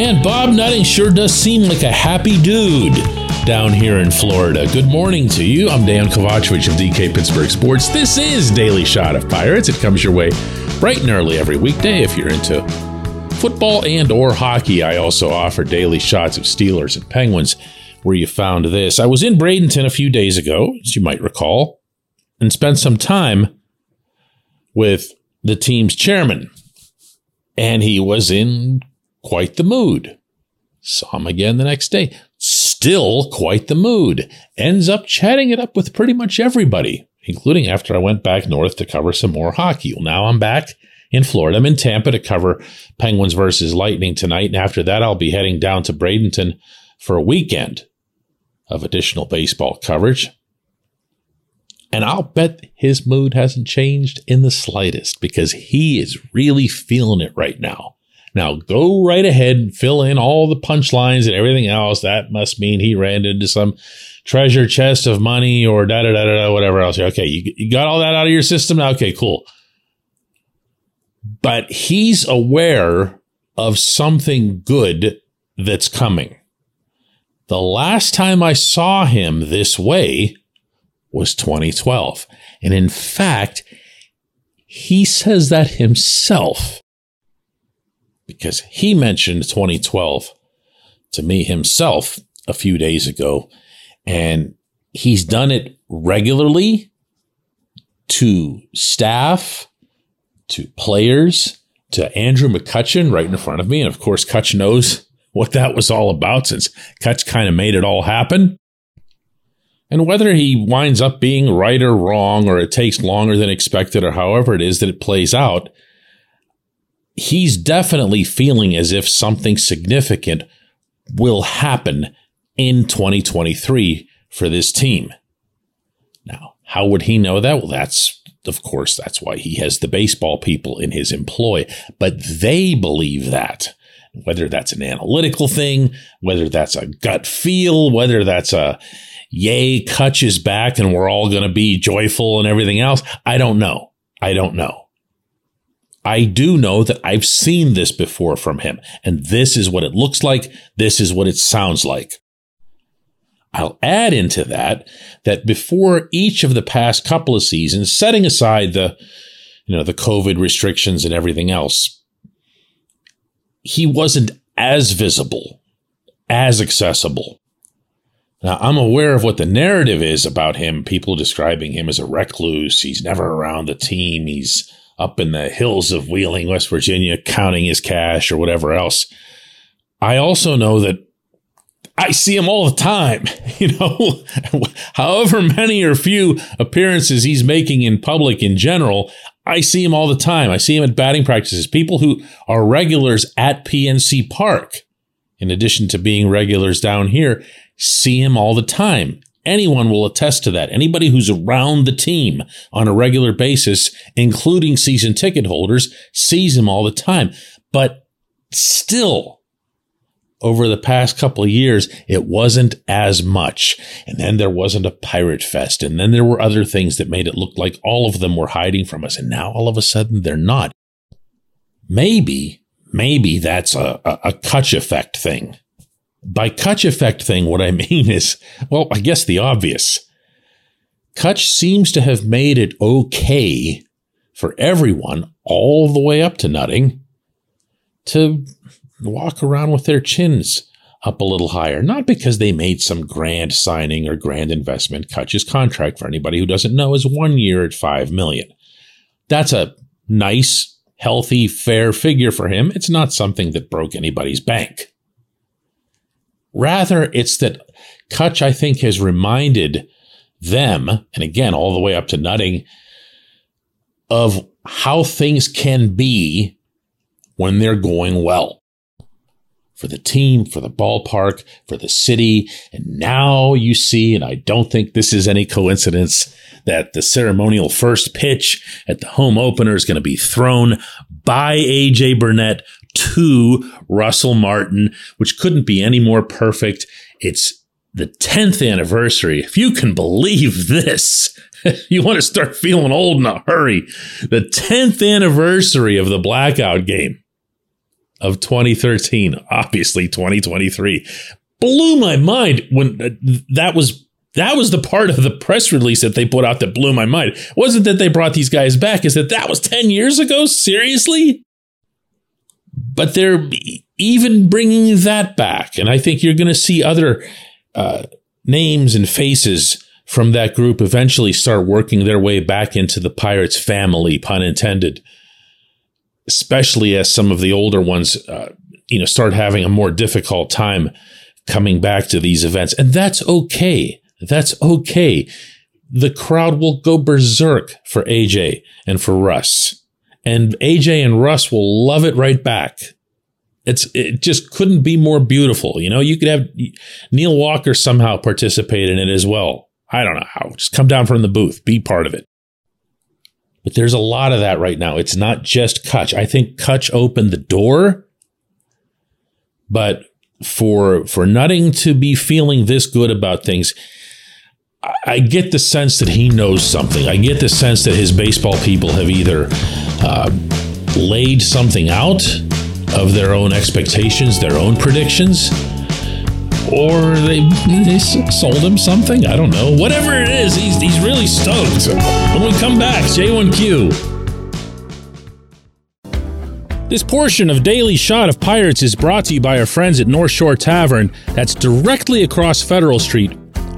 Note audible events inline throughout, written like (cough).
And Bob Nutting sure does seem like a happy dude down here in Florida. Good morning to you. I'm Dan Kovacevic of DK Pittsburgh Sports. This is Daily Shot of Pirates. It comes your way bright and early every weekday if you're into football and or hockey. I also offer daily shots of Steelers and Penguins where you found this. I was in Bradenton a few days ago, as you might recall, and spent some time with the team's chairman. And he was in quite the mood. Saw him again the next day. Still quite the mood. Ends up chatting it up with pretty much everybody, including after I went back north to cover some more hockey. Well, now I'm back in Florida. I'm in Tampa to cover Penguins versus Lightning tonight. And after that, I'll be heading down to Bradenton for a weekend of additional baseball coverage. And I'll bet his mood hasn't changed in the slightest because he is really feeling it right now. Now go right ahead and fill in all the punchlines and everything else. That must mean he ran into some treasure chest of money or da da da da whatever else. Okay, you, you got all that out of your system now. Okay, cool. But he's aware of something good that's coming. The last time I saw him this way was 2012. And in fact, he says that himself because he mentioned 2012 to me himself a few days ago. And he's done it regularly to staff, to players, to Andrew McCutchen right in front of me. And of course, Kutch knows what that was all about since Kutch kind of made it all happen. And whether he winds up being right or wrong, or it takes longer than expected, or however it is that it plays out, he's definitely feeling as if something significant will happen in 2023 for this team. Now, how would he know that? Well, that's, of course, that's why he has the baseball people in his employ, but they believe that. Whether that's an analytical thing, whether that's a gut feel, whether that's a yay, Kutch is back and we're all going to be joyful and everything else, I don't know. I don't know. I do know that I've seen this before from him, and this is what it looks like. This is what it sounds like. I'll add into that that before each of the past couple of seasons, setting aside the, you know, the COVID restrictions and everything else, he wasn't as visible, as accessible. Now, I'm aware of what the narrative is about him. People describing him as a recluse. He's never around the team. He's up in the hills of Wheeling, West Virginia, counting his cash or whatever else. I also know that I see him all the time. (laughs) You know, (laughs) however many or few appearances he's making in public in general, I see him all the time. I see him at batting practices. People who are regulars at PNC Park, in addition to being regulars down here, see him all the time. Anyone will attest to that. Anybody who's around the team on a regular basis, including season ticket holders, sees him all the time. But still, over the past couple of years, it wasn't as much. And then there wasn't a pirate fest. And then there were other things that made it look like all of them were hiding from us. And now all of a sudden they're not. Maybe, maybe that's a, a, a Kutch effect thing. By Kutch effect thing, what I (laughs) mean is, well, I guess the obvious. Kutch seems to have made it okay for everyone, all the way up to nutting, to walk around with their chins up a little higher. Not because they made some grand signing or grand investment. Kutch's contract, for anybody who doesn't know, is one year at five million. That's a nice, healthy, fair figure for him. It's not something that broke anybody's bank. Rather, it's that Kutch, I think, has reminded them, and again, all the way up to nutting, of how things can be when they're going well for the team, for the ballpark, for the city. And now you see, and I don't think this is any coincidence, that the ceremonial first pitch at the home opener is going to be thrown by AJ Burnett to Russell Martin, which couldn't be any more perfect. It's the 10th anniversary. If you can believe this, (laughs) you want to start feeling old in a hurry. The 10th anniversary of the blackout game. of 2013, obviously 2023. Blew my mind when uh, that was that was the part of the press release that they put out that blew my mind. It wasn't that they brought these guys back, is that that was 10 years ago? Seriously? But they're even bringing that back. And I think you're going to see other uh, names and faces from that group eventually start working their way back into the Pirates family, pun intended. Especially as some of the older ones, uh, you know, start having a more difficult time coming back to these events. And that's okay. That's okay. The crowd will go berserk for AJ and for Russ. And AJ and Russ will love it right back. It's it just couldn't be more beautiful. You know, you could have Neil Walker somehow participate in it as well. I don't know how. Just come down from the booth, be part of it. But there's a lot of that right now. It's not just Kutch. I think Kutch opened the door, but for for Nutting to be feeling this good about things, I get the sense that he knows something. I get the sense that his baseball people have either uh, laid something out of their own expectations, their own predictions, or they, they sold him something. I don't know. Whatever it is, he's, he's really stoked. When we come back, J1Q. This portion of Daily Shot of Pirates is brought to you by our friends at North Shore Tavern, that's directly across Federal Street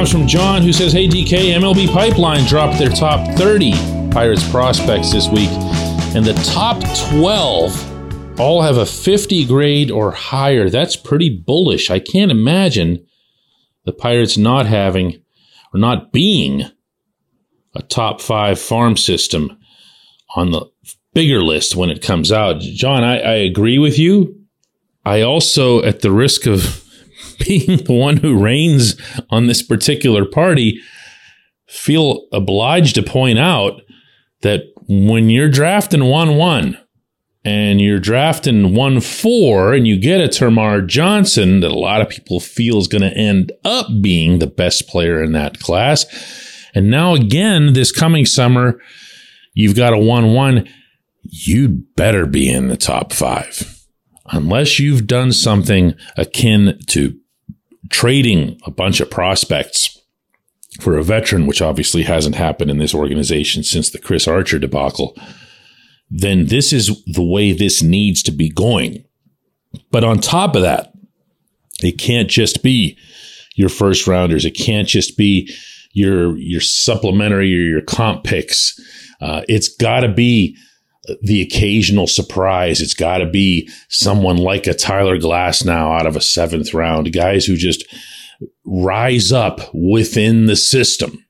Comes from John, who says, Hey DK, MLB Pipeline dropped their top 30 Pirates prospects this week, and the top 12 all have a 50 grade or higher. That's pretty bullish. I can't imagine the Pirates not having or not being a top five farm system on the bigger list when it comes out. John, I, I agree with you. I also, at the risk of being the one who rains on this particular party, feel obliged to point out that when you're drafting 1 1 and you're drafting 1 4 and you get a Termarr Johnson that a lot of people feel is going to end up being the best player in that class. And now, again, this coming summer, you've got a 1 1. You'd better be in the top five unless you've done something akin to trading a bunch of prospects for a veteran, which obviously hasn't happened in this organization since the Chris Archer debacle, then this is the way this needs to be going. But on top of that, it can't just be your first rounders. It can't just be your your supplementary or your comp picks. Uh, it's got to be the occasional surprise. It's got to be someone like a Tyler Glasnow out of a seventh round, guys who just rise up within the system.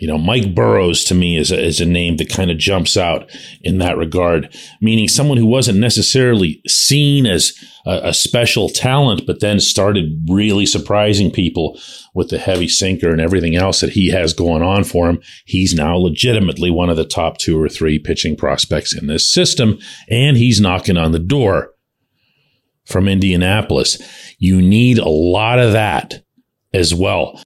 You know, Mike Burrows to me is a, is a name that kind of jumps out in that regard, meaning someone who wasn't necessarily seen as a, a, special talent, but then started really surprising people with the heavy sinker and everything else that he has going on for him. He's now legitimately one of the top two or three pitching prospects in this system, and he's knocking on the door from Indianapolis. You need a lot of that as well.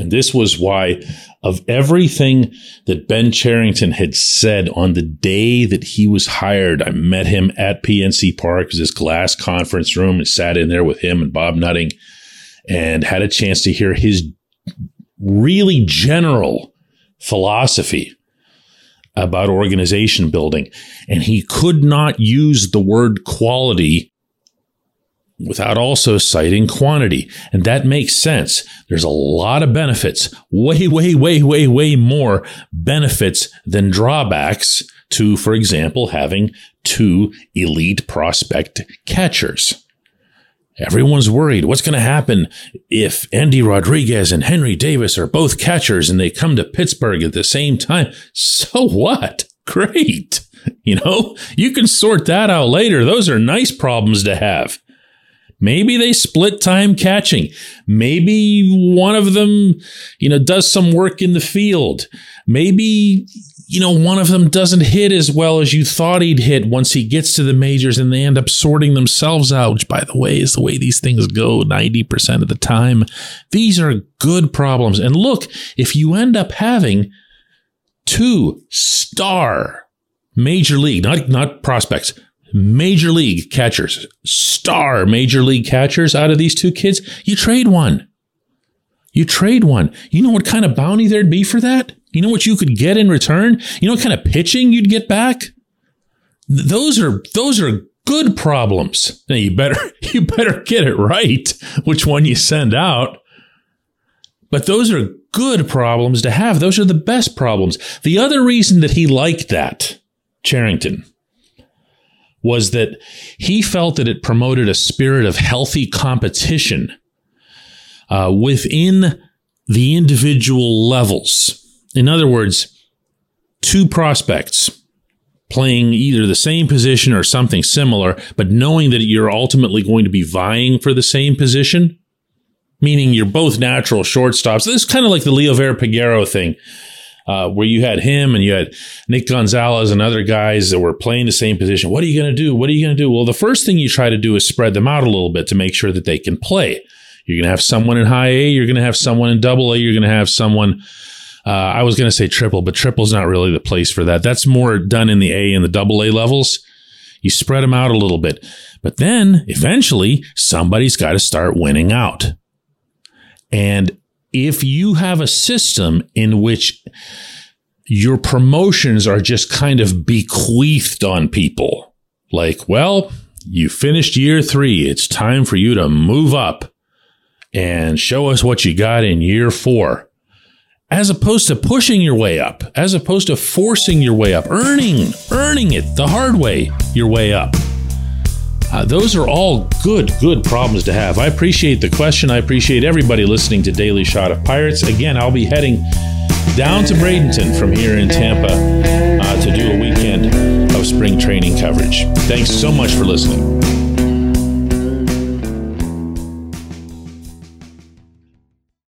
And this was why, of everything that Ben Cherington had said on the day that he was hired, I met him at PNC Park, this glass conference room, and sat in there with him and Bob Nutting and had a chance to hear his really general philosophy about organization building. And he could not use the word quality without also citing quantity. And that makes sense. There's a lot of benefits, way, way, way, way, way more benefits than drawbacks to, for example, having two elite prospect catchers. Everyone's worried. What's going to happen if Endy Rodriguez and Henry Davis are both catchers and they come to Pittsburgh at the same time? So what? Great. You know, you can sort that out later. Those are nice problems to have. Maybe they split time catching. Maybe one of them, you know, does some work in the field. Maybe, you know, one of them doesn't hit as well as you thought he'd hit once he gets to the majors and they end up sorting themselves out, which, by the way, is the way these things go 90% of the time. These are good problems. And look, if you end up having two star major league, not, not prospects, major league catchers, star major league catchers out of these two kids, you trade one. You trade one. You know what kind of bounty there'd be for that? You know what you could get in return? You know what kind of pitching you'd get back? Those are those are good problems. Now you better (laughs) you better get it right which one you send out. But those are good problems to have. Those are the best problems. The other reason that he liked that, Cherington, was that he felt that it promoted a spirit of healthy competition uh, within the individual levels. In other words, two prospects playing either the same position or something similar, but knowing that you're ultimately going to be vying for the same position, meaning you're both natural shortstops. This is kind of like the Liover Peguero thing uh, where you had him and you had Nick Gonzalez and other guys that were playing the same position. What are you going to do? What are you going to do? Well, the first thing you try to do is spread them out a little bit to make sure that they can play. You're going to have someone in high A. You're going to have someone in double A. You're going to have someone. Uh, I was going to say triple, but triple's not really the place for that. That's more done in the A and the double A levels. You spread them out a little bit, but then eventually somebody's got to start winning out. And if you have a system in which your promotions are just kind of bequeathed on people, like, well, you finished year three, it's time for you to move up and show us what you got in year four. As opposed to pushing your way up, as opposed to forcing your way up, earning, earning it the hard way, your way up. Uh, those are all good, good problems to have. I appreciate the question. I appreciate everybody listening to Daily Shot of Pirates. Again, I'll be heading down to Bradenton from here in Tampa uh, to do a weekend of spring training coverage. Thanks so much for listening.